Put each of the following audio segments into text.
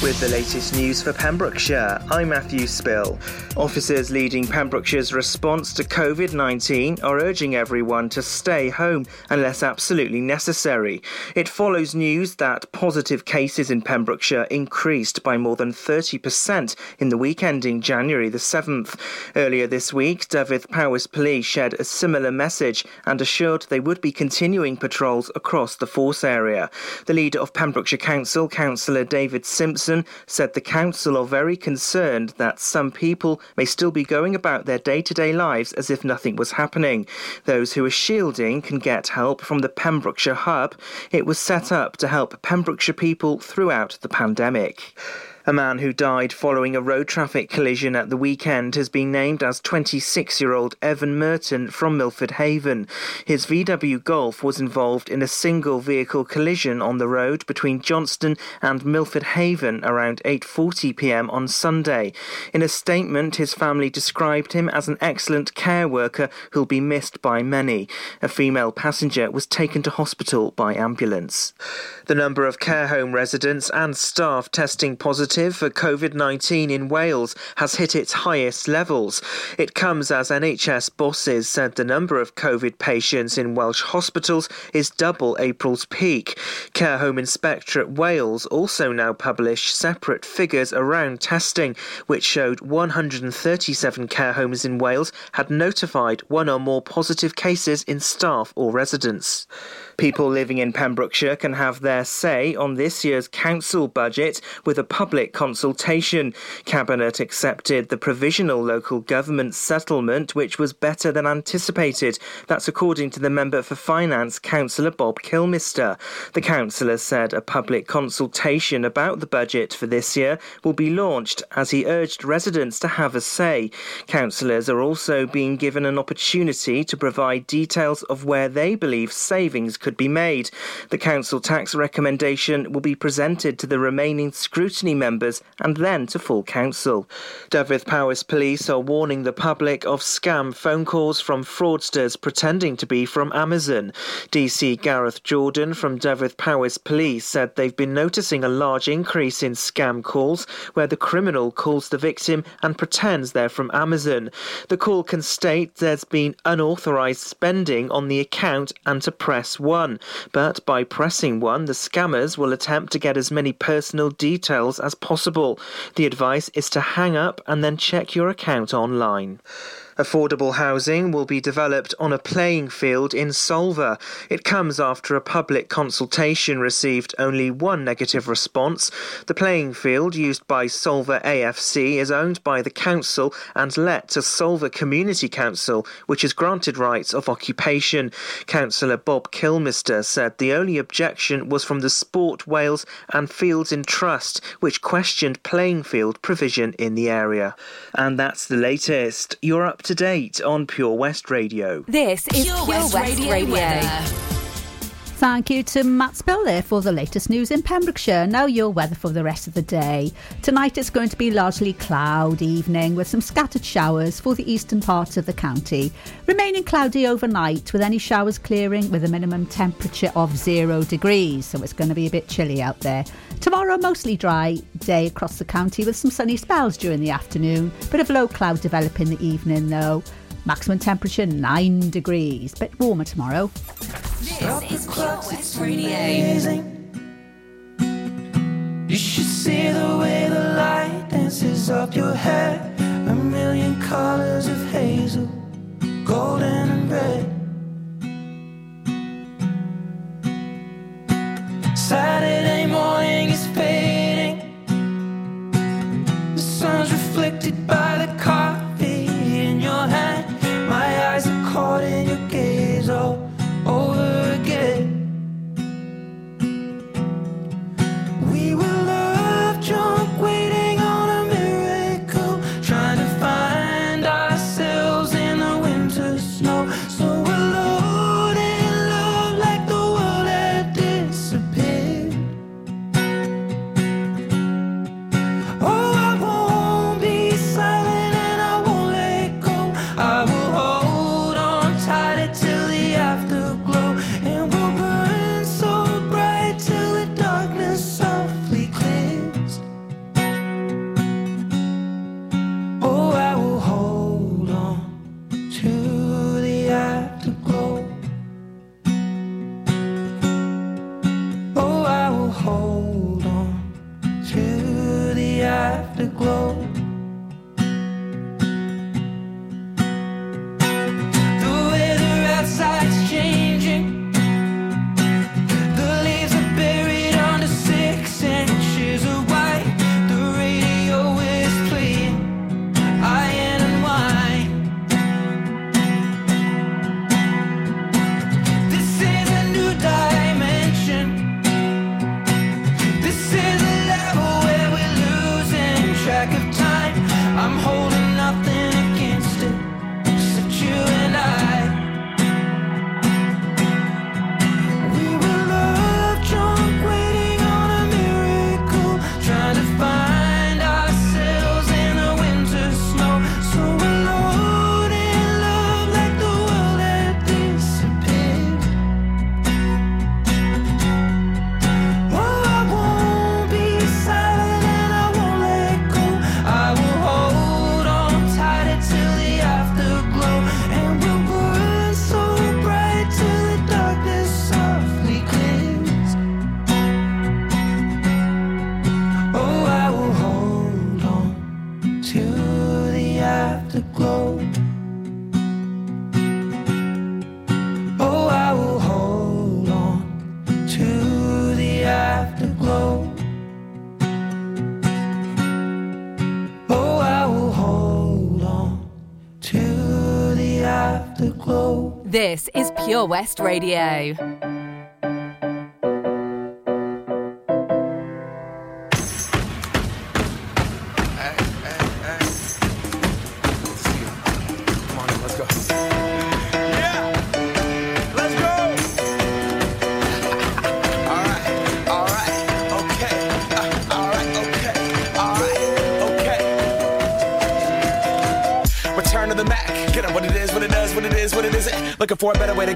With the latest news for Pembrokeshire, I'm Matthew Spill. Officers leading Pembrokeshire's response to COVID 19 are urging everyone to stay home unless absolutely necessary. It follows news that positive cases in Pembrokeshire increased by more than 30% in the week ending January the 7th. Earlier this week, Dyfed Powys Police shared a similar message and assured they would be continuing patrols across the force area. The leader of Pembrokeshire Council, Councillor David Simpson, said the council are very concerned that some people may still be going about their day to day lives as if nothing was happening. Those who are shielding can get help from the Pembrokeshire Hub. It was set up to help Pembrokeshire people throughout the pandemic. A man who died following a road traffic collision at the weekend has been named as 26 year old Evan Merton from Milford Haven. His VW Golf was involved in a single vehicle collision on the road between Johnston and Milford Haven around 8:40 p.m. on Sunday. In a statement, his family described him as an excellent care worker who'll be missed by many. A female passenger was taken to hospital by ambulance. The number of care home residents and staff testing positive positive for COVID 19 in Wales has hit its highest levels. It comes as NHS bosses said the number of COVID patients in Welsh hospitals is double April's peak. Care Home Inspectorate Wales also now publish separate figures around testing, which showed 137 care homes in Wales had notified one or more positive cases in staff or residents. People living in Pembrokeshire can have their say on this year's council budget with a public consultation. Cabinet accepted the provisional local government settlement, which was better than anticipated. That's according to the member for finance, Councillor Bob Kilmister. The councillor said a public consultation about the budget for this year will be launched as he urged residents to have a say. Councillors are also being given an opportunity to provide details of where they believe savings could could be made. The council tax recommendation will be presented to the remaining scrutiny members and then to full council. Dyfed-Powys Police are warning the public of scam phone calls from fraudsters pretending to be from Amazon. DC Gareth Jordan from Dyfed-Powys Police said they've been noticing a large increase in scam calls where the criminal calls the victim and pretends they're from Amazon. The call can state there's been unauthorized spending on the account and to press 1 one, but by pressing one, the scammers will attempt to get as many personal details as possible. The advice is to hang up and then check your account online. Affordable housing will be developed on a playing field in Solva. It comes after a public consultation received only one negative response. The playing field used by Solva AFC is owned by the council and let to Solva Community Council, which is granted rights of occupation. Councillor Bob Kilmister said the only objection was from the Sport Wales and Fields in Trust, which questioned playing field provision in the area. And that's the latest. You're up to date on Pure West Radio. This is Pure, Pure West, West, Radio. Radio. Thank you to Matt Spiller for the latest news in Pembrokeshire. Now your weather for the rest of the day. Tonight it's going to be largely cloud evening with some scattered showers for the eastern part of the county. Remaining cloudy overnight with any showers clearing with a minimum temperature of zero degrees, so it's going to be a bit chilly out there. Tomorrow mostly dry day across the county with some sunny spells during the afternoon. Bit of low cloud developing in the evening though. Maximum temperature 9 degrees. Bit warmer tomorrow. This is. You should see the way the light dances up your hair. A million colors of hazel, golden and red. Saturday Pure West Radio.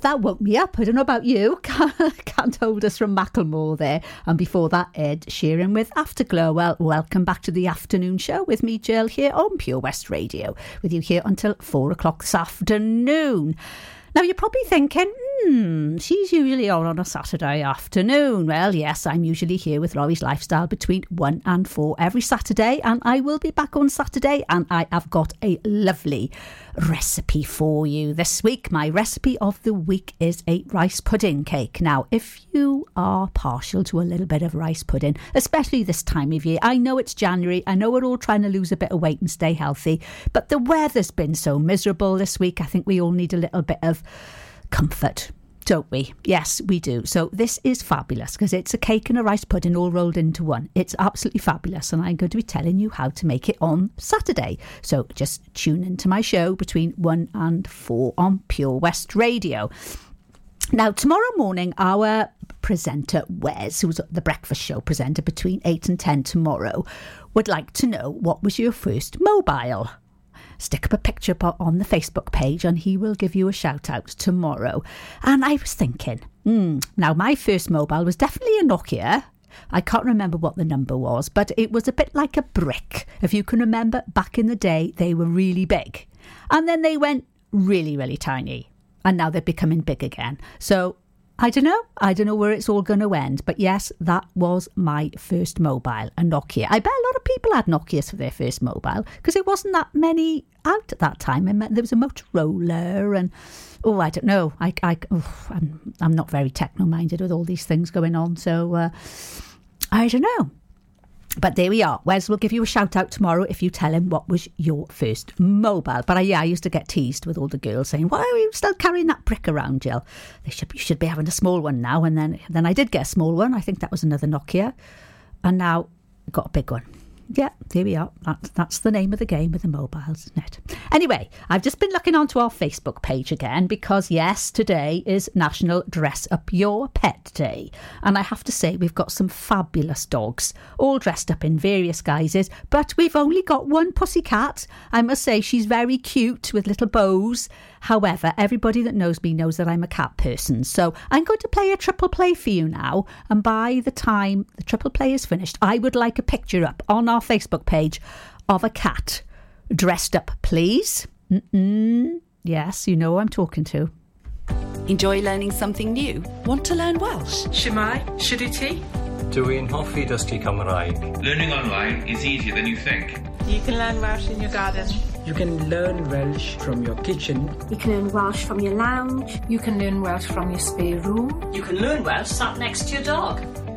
That woke me up. I don't know about you. Can't hold us from Macklemore there. And before that, Ed Sheeran with Afterglow. Well, welcome back to the afternoon show with me, Jill, here on Pure West Radio, with you here until four o'clock this afternoon. Now, you're probably thinking, Hmm, she's usually on on a Saturday afternoon. Well, yes, I'm usually here with Laurie's Lifestyle between 1 and 4 every Saturday, and I will be back on Saturday, and I have got a lovely recipe for you this week. My recipe of the week is a rice pudding cake. Now, if you are partial to a little bit of rice pudding, especially this time of year, I know it's January, I know we're all trying to lose a bit of weight and stay healthy, but the weather's been so miserable this week. I think we all need a little bit of comfort. Don't we? Yes, we do. So, this is fabulous because it's a cake and a rice pudding all rolled into one. It's absolutely fabulous, and I'm going to be telling you how to make it on Saturday. So, just tune into my show between 1 and 4 on Pure West Radio. Now, tomorrow morning, our presenter, Wes, who's the breakfast show presenter between 8 and 10 tomorrow, would like to know what was your first mobile? Stick up a picture on the Facebook page and he will give you a shout out tomorrow. And I was thinking, hmm, now my first mobile was definitely a Nokia. I can't remember what the number was, but it was a bit like a brick. If you can remember, back in the day, they were really big. And then they went really, really tiny and now they're becoming big again. So I don't know. I don't know where it's all going to end. But yes, that was my first mobile, a Nokia. I bet a lot of people had Nokias for their first mobile because it wasn't that many out at that time. There was a Motorola and oh, I don't know. I, I oh, I'm, I'm not very techno minded with all these things going on. So uh, I don't know. But there we are. Wes will give you a shout out tomorrow if you tell him what was your first mobile. But I, yeah, I used to get teased with all the girls saying, "Why are you still carrying that brick around, Jill? They should you should be having a small one now." And then then I did get a small one. I think that was another Nokia, and now got a big one. Yeah, here we are. That's, that's the name of the game with the mobiles, isn't it? Anyway, I've just been looking onto our Facebook page again because, yes, today is National Dress Up Your Pet Day. And I have to say, we've got some fabulous dogs, all dressed up in various guises, but we've only got one pussycat. I must say, she's very cute with little bows. However, everybody that knows me knows that I'm a cat person. So I'm going to play a triple play for you now. And by the time the triple play is finished, I would like a picture up on our Facebook page of a cat dressed up, please. Mm-mm. Yes, you know who I'm talking to. Enjoy learning something new? Want to learn Welsh? Shwmae, Shuduti. Dwi'n hoffi dysgu Cymraeg. Learning online is easier than you think. You can learn Welsh in your garden. You can learn Welsh from your kitchen. You can learn Welsh from your lounge. You can learn Welsh from your spare room. You can learn Welsh sat next to your dog.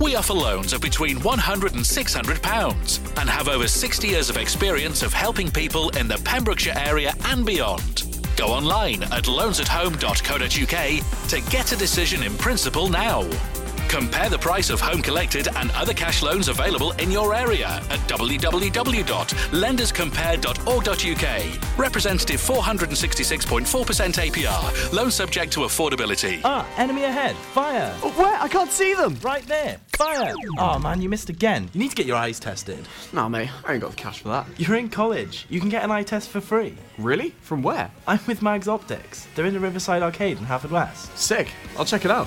We offer loans of between £100 and £600 and have over 60 years of experience of helping people in the Pembrokeshire area and beyond. Go online at loansathome.co.uk to get a decision in principle now. Compare the price of home collected and other cash loans available in your area at www.lenderscompare.org.uk. Representative 466.4% APR. Loan subject to affordability. Ah, enemy ahead. Fire. Where? I can't see them. Right there. Fire. Oh man, you missed again. You need to get your eyes tested. Nah, mate. I ain't got the cash for that. You're in college. You can get an eye test for free. Really? From where? I'm with Mags Optics. They're in the Riverside Arcade in Haverfordwest. Sick. I'll check it out.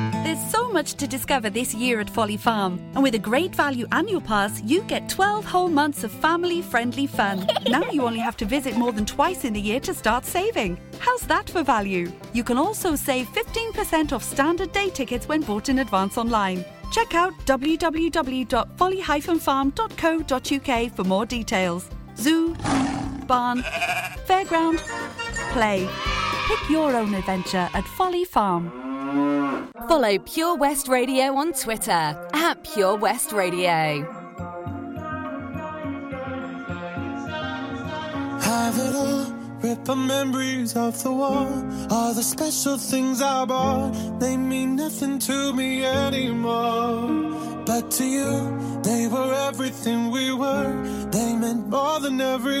There's so much to discover this year at Folly Farm. And with a great value annual pass, you get 12 whole months of family friendly fun. now you only have to visit more than twice in the year to start saving. How's that for value? You can also save 15% off standard day tickets when bought in advance online. Check out www.folly-farm.co.uk for more details. Zoo, barn, fairground, play. Pick your own adventure at Folly Farm. Follow Pure West Radio on Twitter at Pure West Radio. Have it all, rip the memories of the war. All the special things I bought, they mean nothing to me anymore. But to you, they were everything we were. They meant more than every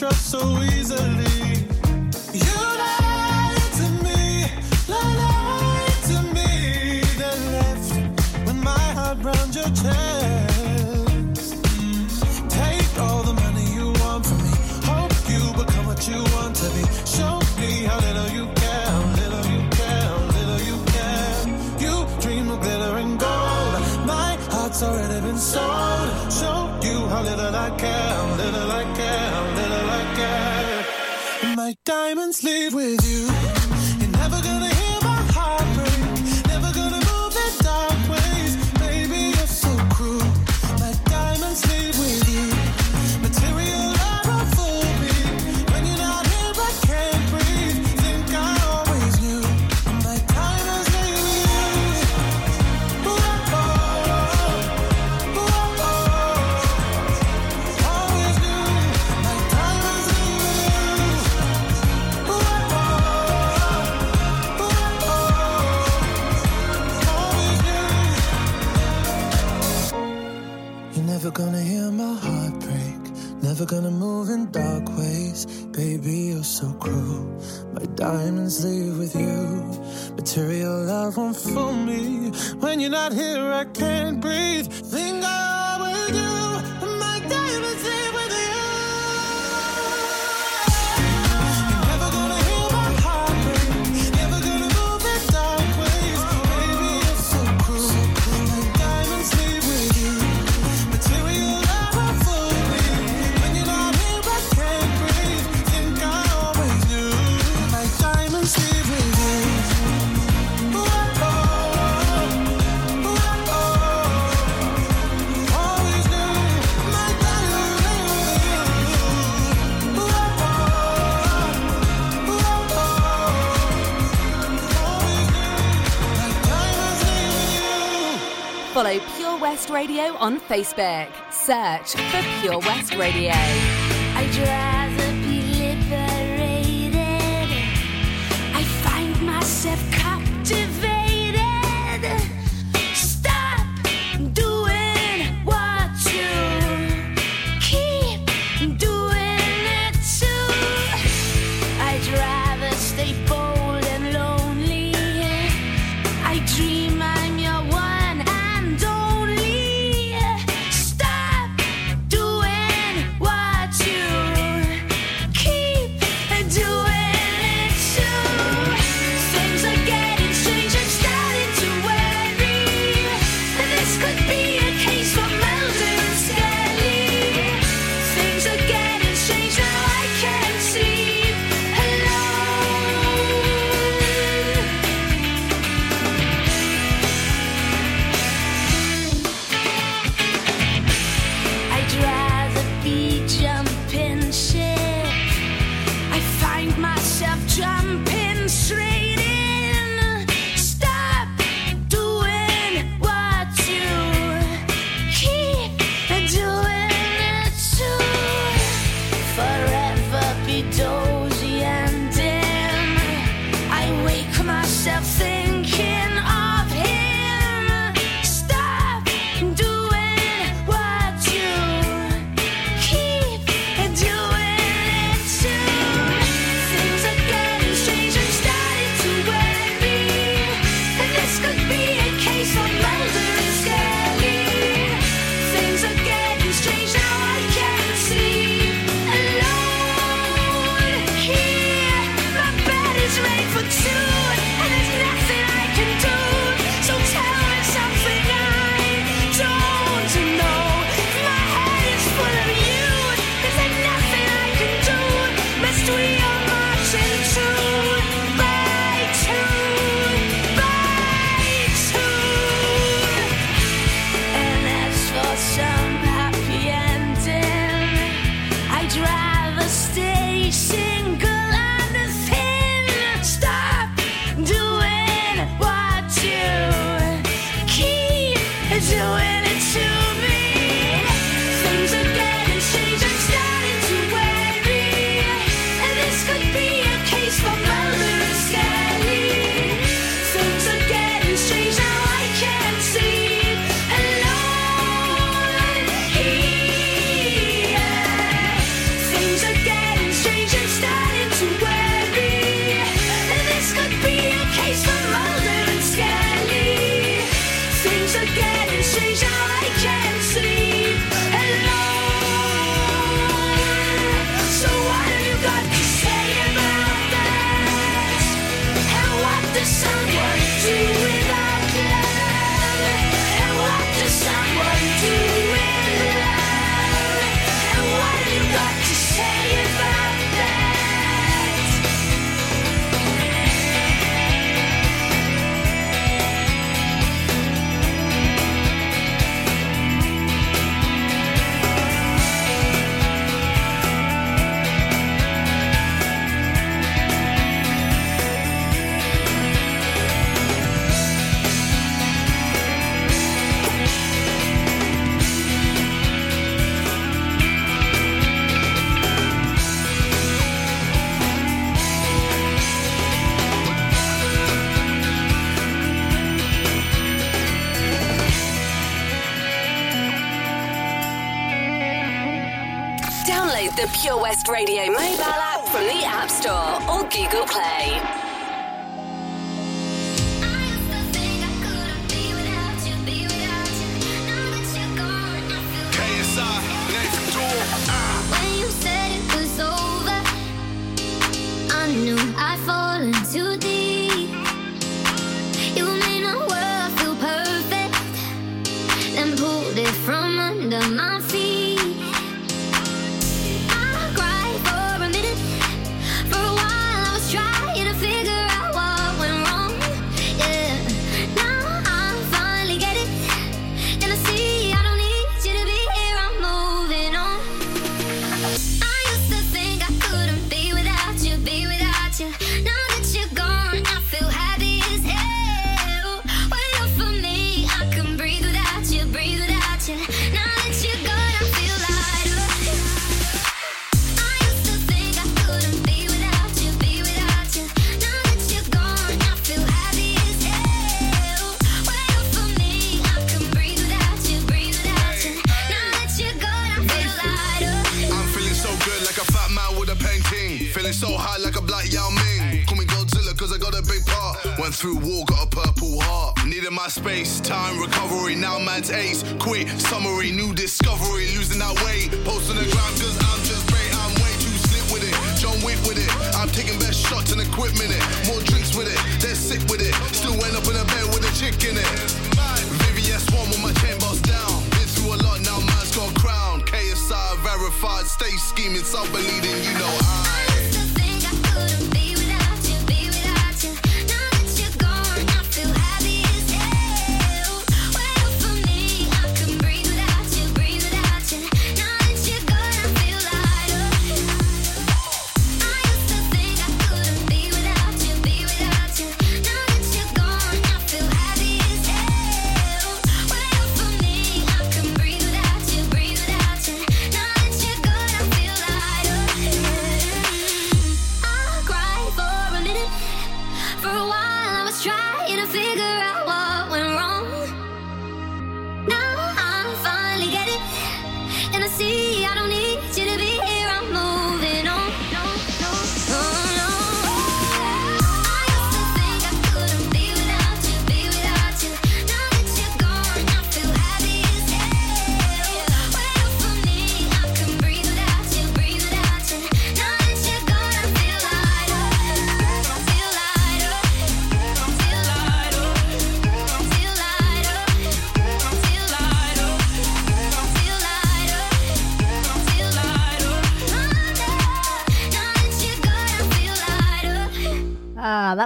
trust so easily. You lied to me, lied to me, then left when my heart round your chest. Sleep with you. Facebook. Search for Pure West Radio.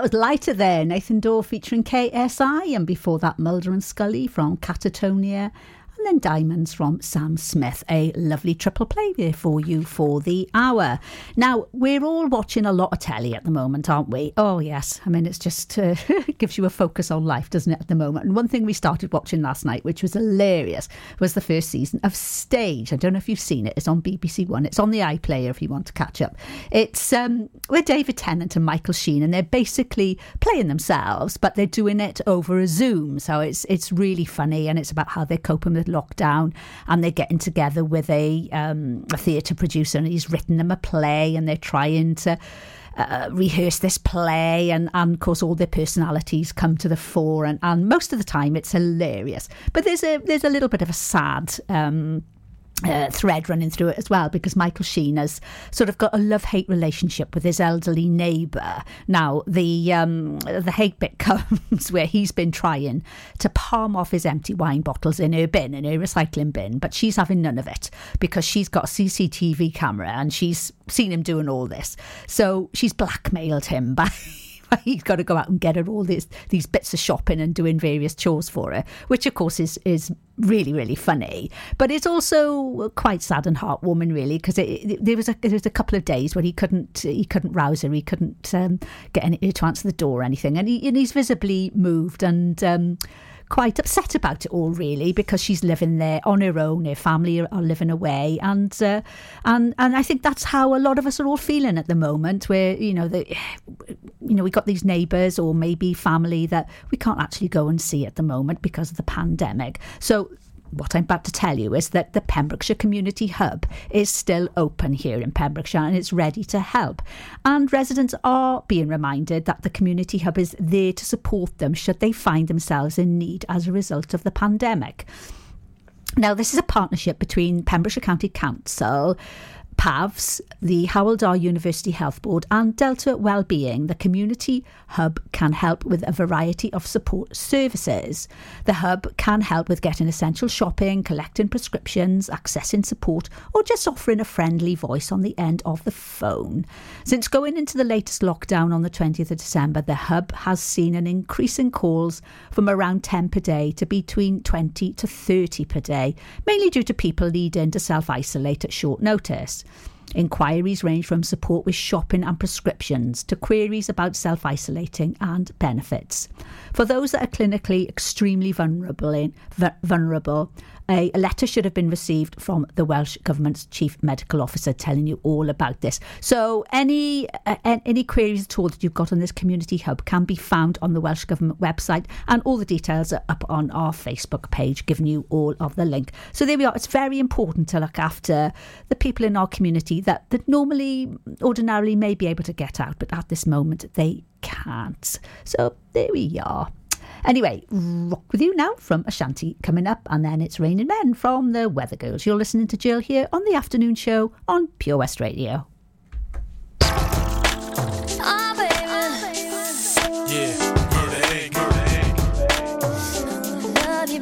Was Lighter there. Nathan Dawe featuring KSI, and before that, Mulder and Scully from Catatonia, and Diamonds from Sam Smith. A lovely triple play there for you for the hour. Now, we're all watching a lot of telly at the moment, aren't we? Oh, yes. I mean, it's just uh, gives you a focus on life, doesn't it, at the moment? And one thing we started watching last night, which was hilarious, was the first season of Staged. I don't know if you've seen it. It's on BBC One. It's on the iPlayer if you want to catch up. It's um, with David Tennant and Michael Sheen, and they're basically playing themselves, but they're doing it over a Zoom. So it's it's really funny, and it's about how they're coping with lockdown, and they're getting together with a um, a theatre producer, and he's written them a play, and they're trying to. Uh, rehearse this play and, and of course all their personalities come to the fore and, and most of the time it's hilarious but there's a there's a little bit of a sad um, uh, thread running through it as well because Michael Sheen has sort of got a love hate relationship with his elderly neighbour. Now the um, the hate bit comes where he's been trying to palm off his empty wine bottles in her bin in her recycling bin, but she's having none of it because she's got a CCTV camera and she's seen him doing all this. So she's blackmailed him by. He's got to go out and get her all these these bits of shopping and doing various chores for her, which of course is is really really funny, but it's also quite sad and heartwarming really because there was a there was a couple of days where he couldn't he couldn't rouse her, he couldn't um, get any to answer the door or anything, and, he, and he's visibly moved and. Um, quite upset about it all, really, because she's living there on her own. Her family are, are living away, and uh, and and I think that's how a lot of us are all feeling at the moment. Where you know the you know we got these neighbours or maybe family that we can't actually go and see at the moment because of the pandemic. So what I'm about to tell you is that the Pembrokeshire Community Hub is still open here in Pembrokeshire and it's ready to help. And residents are being reminded that the Community Hub is there to support them should they find themselves in need as a result of the pandemic. Now, this is a partnership between Pembrokeshire County Council, PAVS, the Hywel Dda University Health Board, and Delta Wellbeing. The community hub can help with a variety of support services. The hub can help with getting essential shopping, collecting prescriptions, accessing support, or just offering a friendly voice on the end of the phone. Since going into the latest lockdown on the 20th of December, the hub has seen an increase in calls from around 10 per day to between 20 to 30 per day, mainly due to people needing to self isolate at short notice. Inquiries range from support with shopping and prescriptions to queries about self isolating and benefits. For those that are clinically extremely vulnerable, vulnerable a, a letter should have been received from the Welsh Government's Chief Medical Officer telling you all about this. So, any uh, any queries at all that you've got on this community hub can be found on the Welsh Government website, and all the details are up on our Facebook page, giving you all of the link. So, there we are. It's very important to look after the people in our community that, that normally, ordinarily, may be able to get out, but at this moment, they can't. So, there we are. Anyway, rock with you now from Ashanti coming up, and then it's Raining Men from the Weather Girls. You're listening to Jill here on the afternoon show on Pure West Radio. Oh, baby. Yeah. Love you,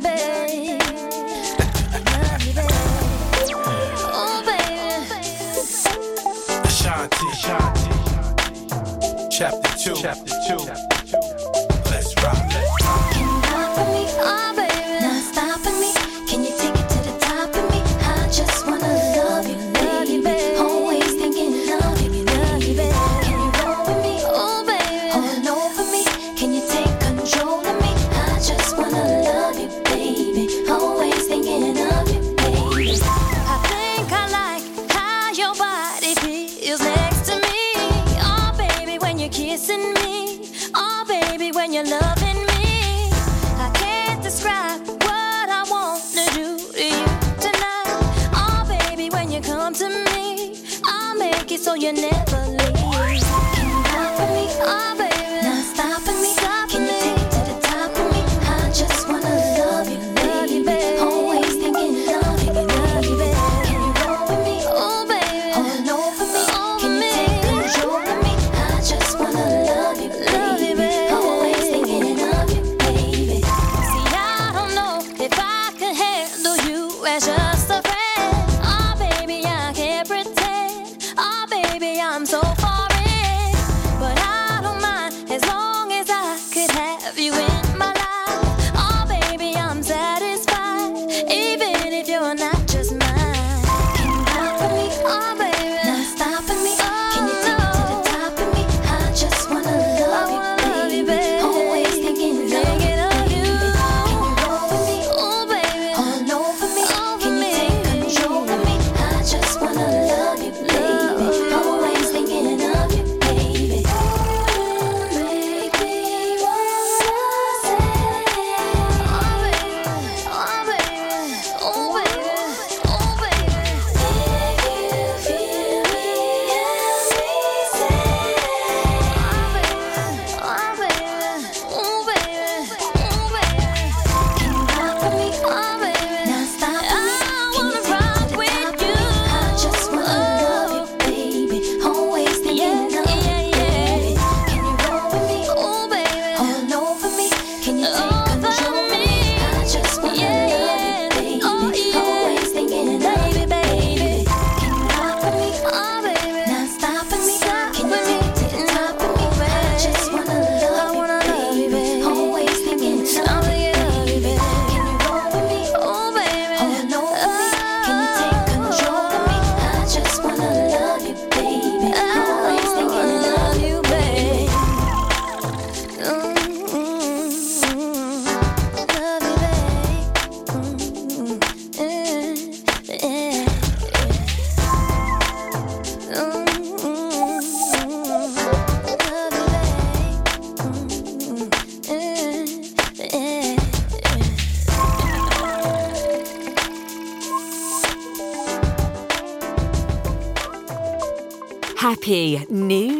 Happy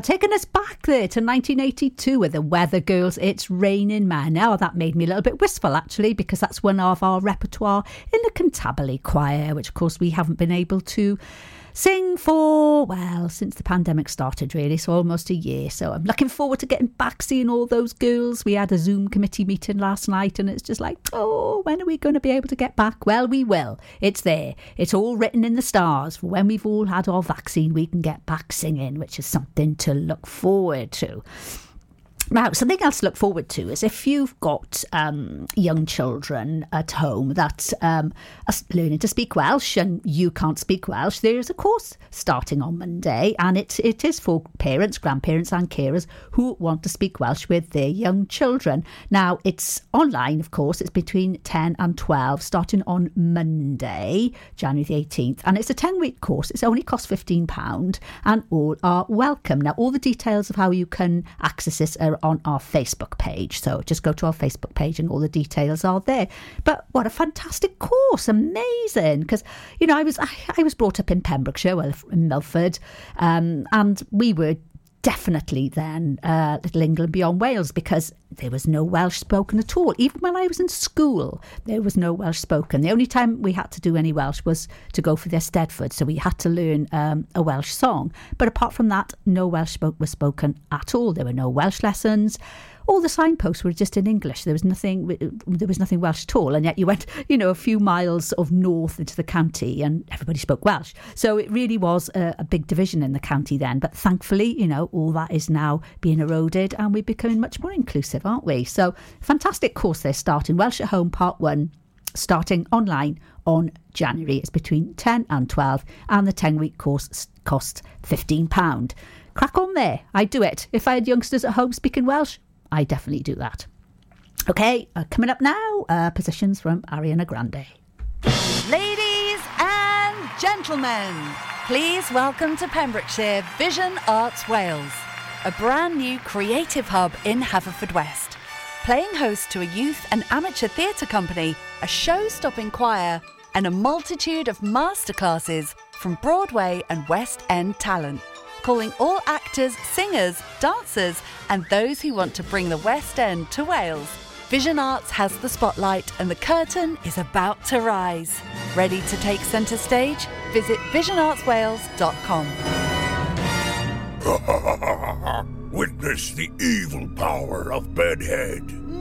taking us back there to 1982 with the Weather Girls, It's Raining Man. Now, that made me a little bit wistful, actually, because that's one of our repertoire in the Cantabile Choir, which, of course, we haven't been able to sing for, well, since the pandemic started, really, so almost a year. So I'm looking forward to getting back, seeing all those girls. We had a Zoom committee meeting last night, and it's just like, oh, when are we going to be able to get back? Well, we will. It's there. It's all written in the stars. For when we've all had our vaccine, we can get back singing, which is something to look forward to. Now, something else to look forward to is if you've got um, young children at home that um, are learning to speak Welsh and you can't speak Welsh, there is a course starting on Monday, and it, it is for parents, grandparents, and carers who want to speak Welsh with their young children. Now, it's online, of course, it's between 10 and 12, starting on Monday, January the 18th, and it's a 10 week course. It's only cost £15, and all are welcome. Now, all the details of how you can access this are on our Facebook page. So just go to our Facebook page and all the details are there. But what a fantastic course. Amazing. Because, you know, I was I, I was brought up in Pembrokeshire, well, in Milford, um, and we were definitely then uh, Little England Beyond Wales because there was no Welsh spoken at all. Even when I was in school, there was no Welsh spoken. The only time we had to do any Welsh was to go for the Eisteddfod, so we had to learn um, a Welsh song. But apart from that, no Welsh spoke was spoken at all. There were no Welsh lessons. All the signposts were just in English. There was nothing. There was nothing Welsh at all. And yet you went, you know, a few miles of north into the county, and everybody spoke Welsh. So it really was a, a big division in the county then. But thankfully, you know, all that is now being eroded, and we're becoming much more inclusive, aren't we? So fantastic course they're starting. Welsh at Home Part One, starting online on January. It's between ten and twelve, and the ten week course costs fifteen pound. Crack on there. I'd do it if I had youngsters at home speaking Welsh. I definitely do that. Okay, uh, coming up now, uh, positions from Ariana Grande. Ladies and gentlemen, please welcome to Pembrokeshire Vision Arts Wales, a brand new creative hub in Haverfordwest. Playing host to a youth and amateur theatre company, a show stopping choir, and a multitude of masterclasses from Broadway and West End talent. Calling all actors, singers, dancers, and those who want to bring the West End to Wales. Vision Arts has the spotlight and the curtain is about to rise. Ready to take centre stage? Visit visionartswales.com. Witness the evil power of Bedhead.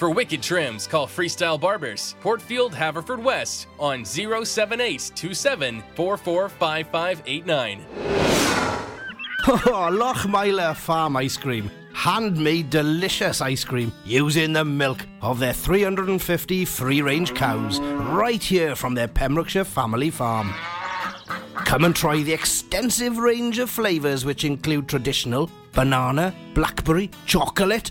For wicked trims, call Freestyle Barbers, Portfield, Haverfordwest on 078 27 Oh, Farm Ice Cream. Handmade delicious ice cream using the milk of their 350 free range cows right here from their Pembrokeshire family farm. Come and try the extensive range of flavours which include traditional banana, blackberry, chocolate,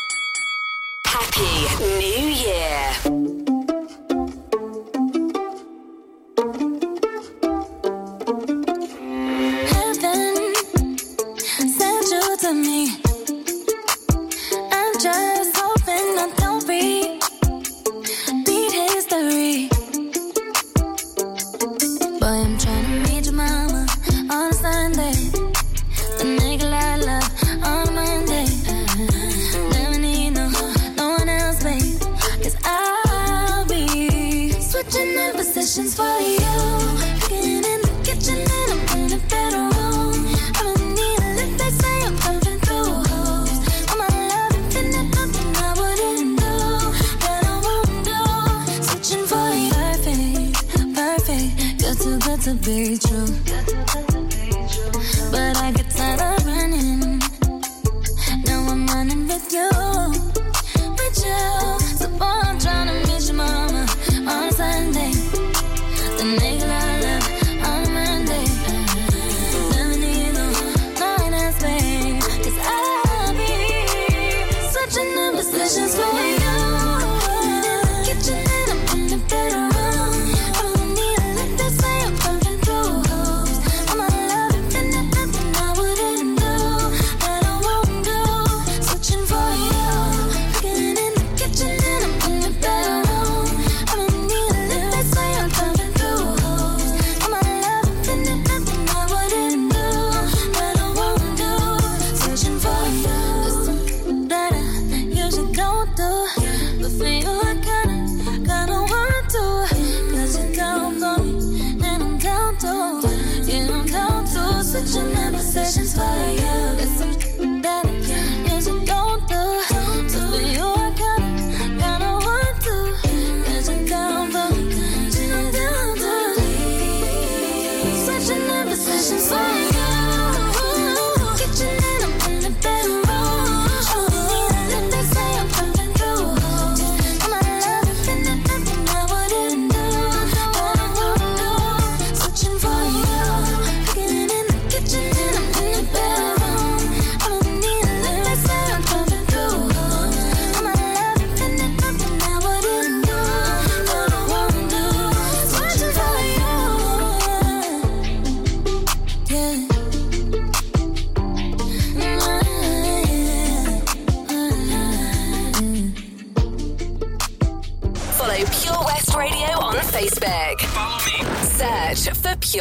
Happy New Year. Me.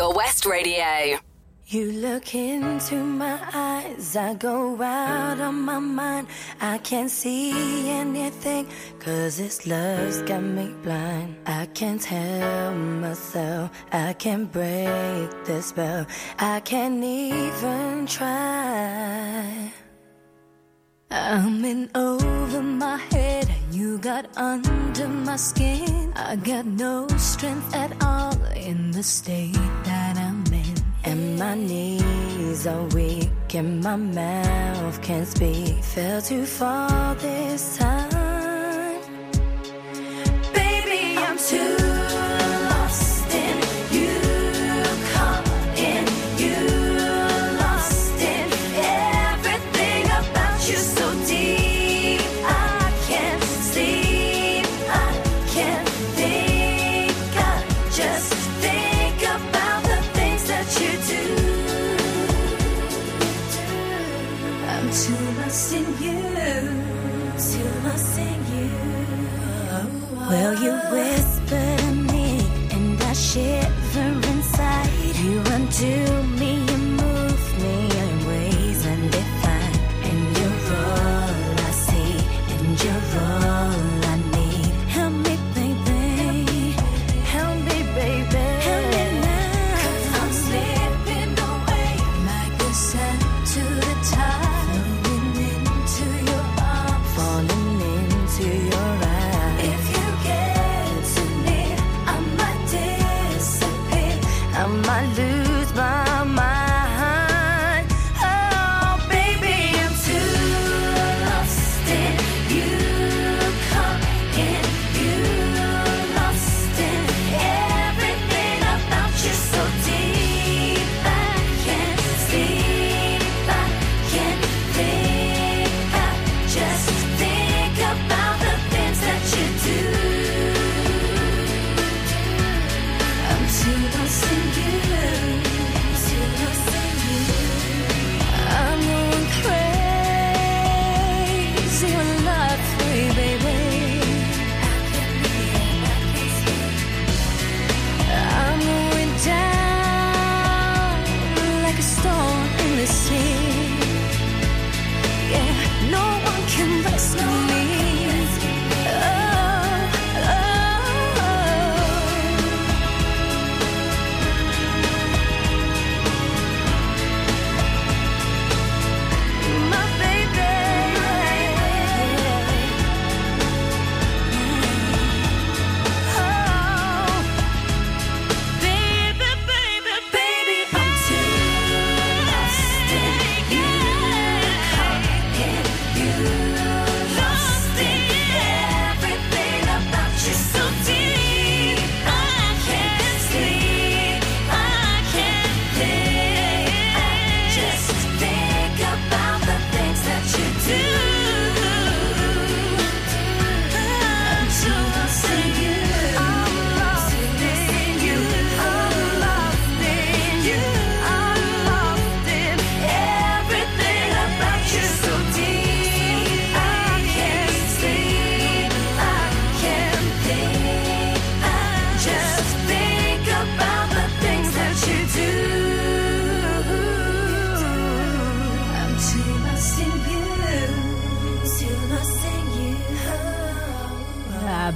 Pure West Radio. You look into my eyes, I go out of my mind. I can't see anything, cause this love's got me blind. I can't help myself, I can't break the spell, I can't even try. I'm in over my head you got under my skin. I got no strength at all in the state that I'm in. And my knees are weak, and my mouth can't speak. Fell too far this time. Baby, I'm too. you with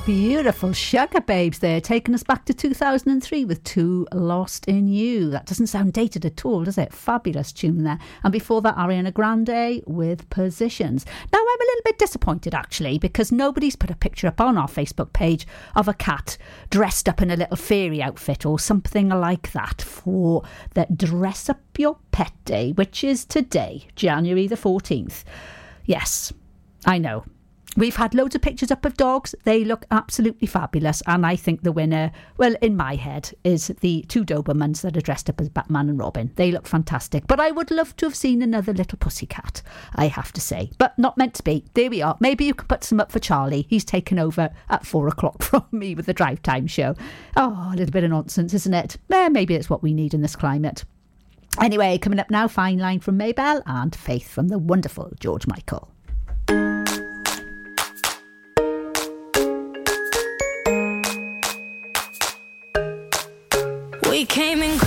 beautiful Sugababes there, taking us back to 2003 with Too Lost in You. That doesn't sound dated at all, does it? Fabulous tune there. And before that, Ariana Grande with Positions. Now, I'm a little bit disappointed actually because nobody's put a picture up on our Facebook page of a cat dressed up in a little fairy outfit or something like that for that Dress Up Your Pet Day, which is today, January the 14th. Yes, I know We've had loads of pictures up of dogs. They look absolutely fabulous. And I think the winner, well, in my head, is the two Dobermans that are dressed up as Batman and Robin. They look fantastic. But I would love to have seen another little pussy cat. I have to say. But not meant to be. There we are. Maybe you can put some up for Charlie. He's taken over at four o'clock from me with the drive time show. Oh, a little bit of nonsense, isn't it? Eh, maybe it's what we need in this climate. Anyway, coming up now, Fine Line from Mabel and Faith from the wonderful George Michael. came and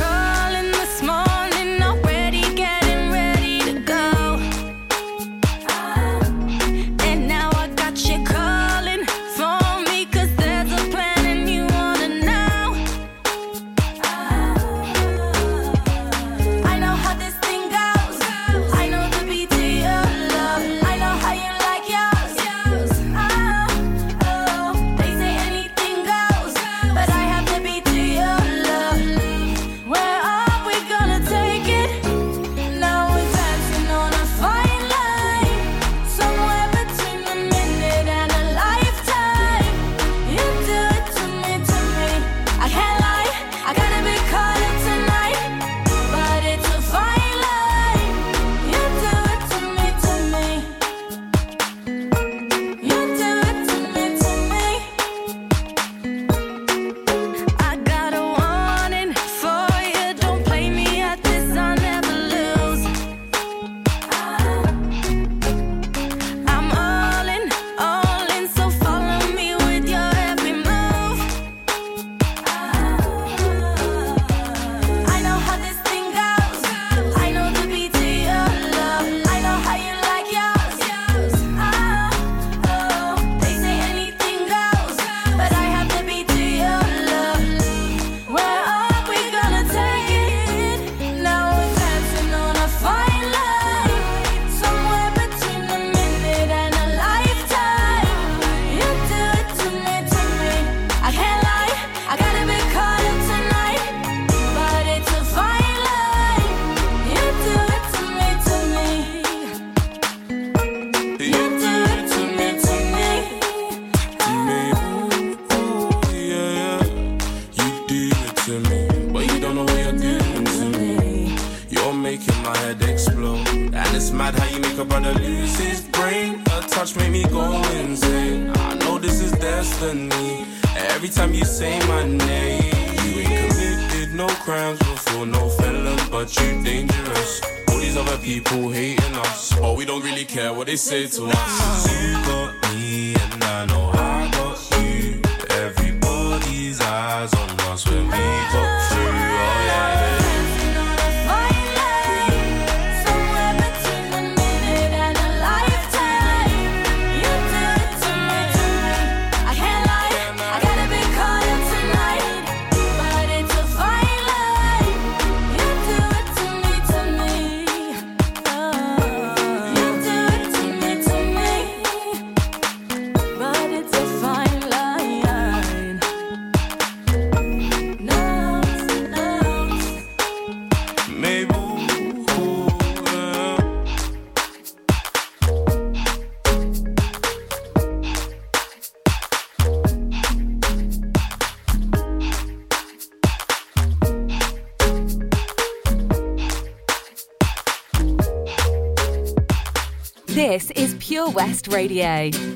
Radio.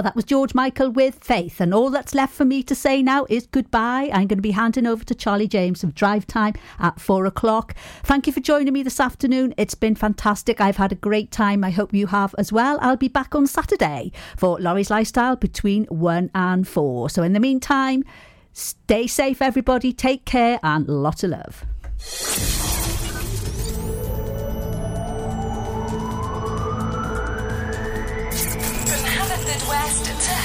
Are. That was George Michael with Faith. And all that's left for me to say now is goodbye. I'm going to be handing over to Charlie James of Drive Time at four o'clock. Thank you for joining me this afternoon. It's been fantastic. I've had a great time. I hope you have as well. I'll be back on Saturday for Laurie's Lifestyle between one and four. So, in the meantime, stay safe, everybody. Take care and lots of love.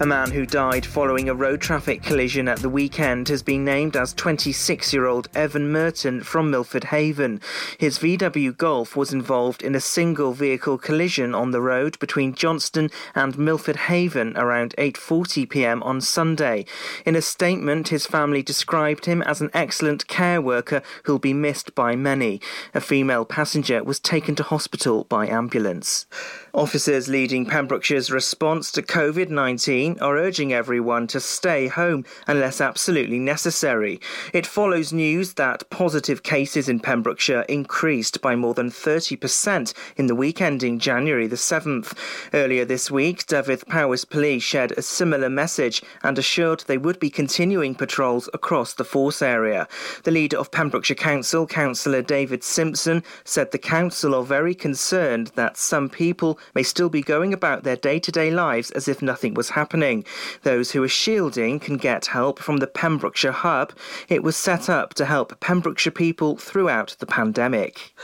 A man who died following a road traffic collision at the weekend has been named as 26 year old Evan Merton from Milford Haven. His VW Golf was involved in a single vehicle collision on the road between Johnston and Milford Haven around 8:40 p.m. on Sunday. In a statement, his family described him as an excellent care worker who'll be missed by many. A female passenger was taken to hospital by ambulance. Officers leading Pembrokeshire's response to COVID-19 Spain are urging everyone to stay home unless absolutely necessary. It follows news that positive cases in Pembrokeshire increased by more than 30% in the week ending January the 7th. Earlier this week, Dyfed Powys Police shared a similar message and assured they would be continuing patrols across the force area. The leader of Pembrokeshire Council, Councillor David Simpson, said the council are very concerned that some people may still be going about their day to day lives as if nothing was happening happening. Those who are shielding can get help from the Pembrokeshire Hub. It was set up to help Pembrokeshire people throughout the pandemic.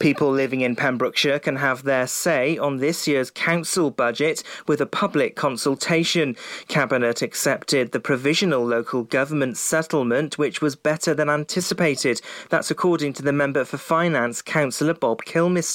People living in Pembrokeshire can have their say on this year's council budget with a public consultation. Cabinet accepted the provisional local government settlement, which was better than anticipated. That's according to the member for finance, Councillor Bob Kilmister.